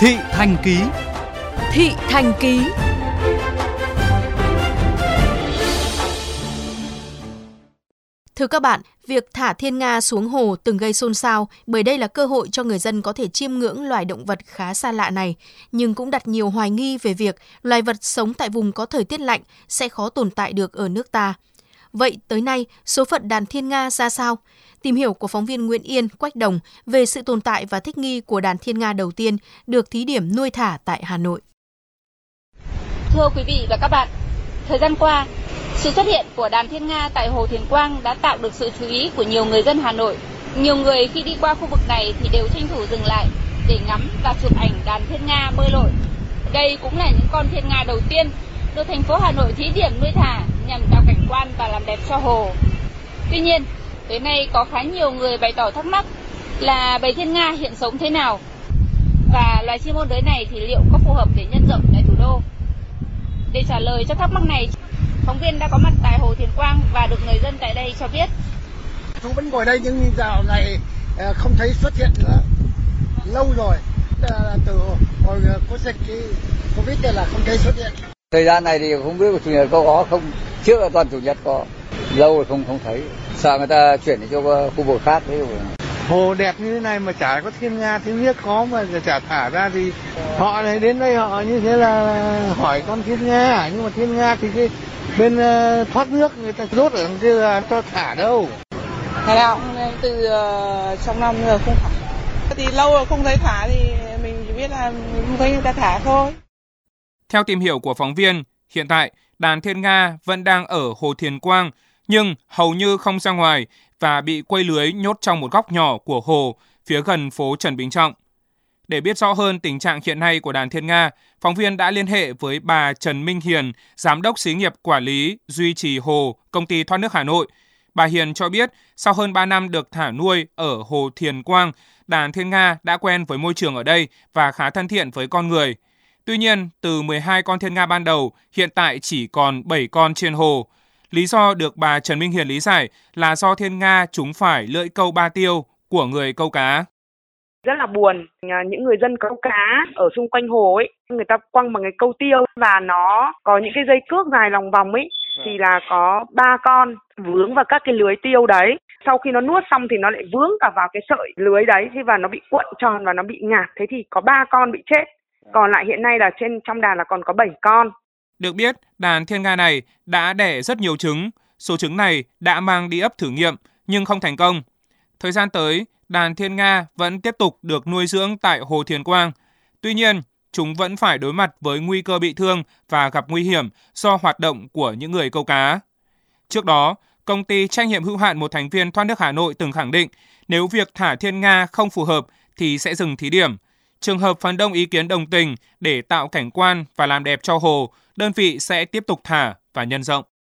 Thị Thành Ký. Thị Thành Ký. Thưa các bạn, việc thả thiên nga xuống hồ từng gây xôn xao bởi đây là cơ hội cho người dân có thể chiêm ngưỡng loài động vật khá xa lạ này, nhưng cũng đặt nhiều hoài nghi về việc loài vật sống tại vùng có thời tiết lạnh sẽ khó tồn tại được ở nước ta. Vậy tới nay, số phận đàn thiên nga ra sao? Tìm hiểu của phóng viên Nguyễn Yên, Quách Đồng về sự tồn tại và thích nghi của đàn thiên nga đầu tiên được thí điểm nuôi thả tại Hà Nội. Thưa quý vị và các bạn, thời gian qua, sự xuất hiện của đàn thiên nga tại Hồ Thiền Quang đã tạo được sự chú ý của nhiều người dân Hà Nội. Nhiều người khi đi qua khu vực này thì đều tranh thủ dừng lại để ngắm và chụp ảnh đàn thiên nga bơi lội. Đây cũng là những con thiên nga đầu tiên được thành phố Hà Nội thí điểm nuôi thả nhằm tạo cảnh quan và làm đẹp cho hồ. Tuy nhiên, tới nay có khá nhiều người bày tỏ thắc mắc là bầy thiên nga hiện sống thế nào và loài chim ôn đới này thì liệu có phù hợp để nhân rộng tại thủ đô? Để trả lời cho thắc mắc này, phóng viên đã có mặt tại Hồ Thiền Quang và được người dân tại đây cho biết. Chú vẫn ngồi đây nhưng dạo này ờ, không thấy xuất hiện nữa. Lâu rồi, từ hồi có dịch Covid là không thấy xuất hiện. Thời gian này thì không biết chủ nhật có có không, trước là toàn chủ nhật có, lâu rồi không không thấy. Sợ người ta chuyển đi cho khu vực khác đấy hồ đẹp như thế này mà chả có thiên nga thiên biết khó mà chả thả ra thì họ này đến đây họ như thế là hỏi con thiên nga nhưng mà thiên nga thì cái bên uh, thoát nước người ta rốt ở đằng kia là cho thả đâu. Ngày nào từ uh, trong năm rồi không thả. Thì lâu rồi không thấy thả thì mình chỉ biết là không thấy người ta thả thôi. Theo tìm hiểu của phóng viên hiện tại đàn thiên nga vẫn đang ở hồ thiền quang nhưng hầu như không ra ngoài và bị quây lưới nhốt trong một góc nhỏ của hồ phía gần phố Trần Bình Trọng. Để biết rõ hơn tình trạng hiện nay của đàn thiên nga, phóng viên đã liên hệ với bà Trần Minh Hiền, giám đốc xí nghiệp quản lý duy trì hồ, công ty thoát nước Hà Nội. Bà Hiền cho biết, sau hơn 3 năm được thả nuôi ở hồ Thiền Quang, đàn thiên nga đã quen với môi trường ở đây và khá thân thiện với con người. Tuy nhiên, từ 12 con thiên nga ban đầu, hiện tại chỉ còn 7 con trên hồ. Lý do được bà Trần Minh Hiền lý giải là do thiên nga chúng phải lưỡi câu ba tiêu của người câu cá. Rất là buồn, à, những người dân câu cá ở xung quanh hồ ấy, người ta quăng bằng cái câu tiêu và nó có những cái dây cước dài lòng vòng ấy, thì là có ba con vướng vào các cái lưới tiêu đấy. Sau khi nó nuốt xong thì nó lại vướng cả vào cái sợi lưới đấy và nó bị cuộn tròn và nó bị ngạt. Thế thì có ba con bị chết. Còn lại hiện nay là trên trong đàn là còn có 7 con. Được biết, đàn thiên nga này đã đẻ rất nhiều trứng. Số trứng này đã mang đi ấp thử nghiệm nhưng không thành công. Thời gian tới, đàn thiên nga vẫn tiếp tục được nuôi dưỡng tại Hồ Thiền Quang. Tuy nhiên, chúng vẫn phải đối mặt với nguy cơ bị thương và gặp nguy hiểm do hoạt động của những người câu cá. Trước đó, công ty trách nhiệm hữu hạn một thành viên thoát nước Hà Nội từng khẳng định nếu việc thả thiên nga không phù hợp thì sẽ dừng thí điểm. Trường hợp phần đông ý kiến đồng tình để tạo cảnh quan và làm đẹp cho hồ, đơn vị sẽ tiếp tục thả và nhân rộng.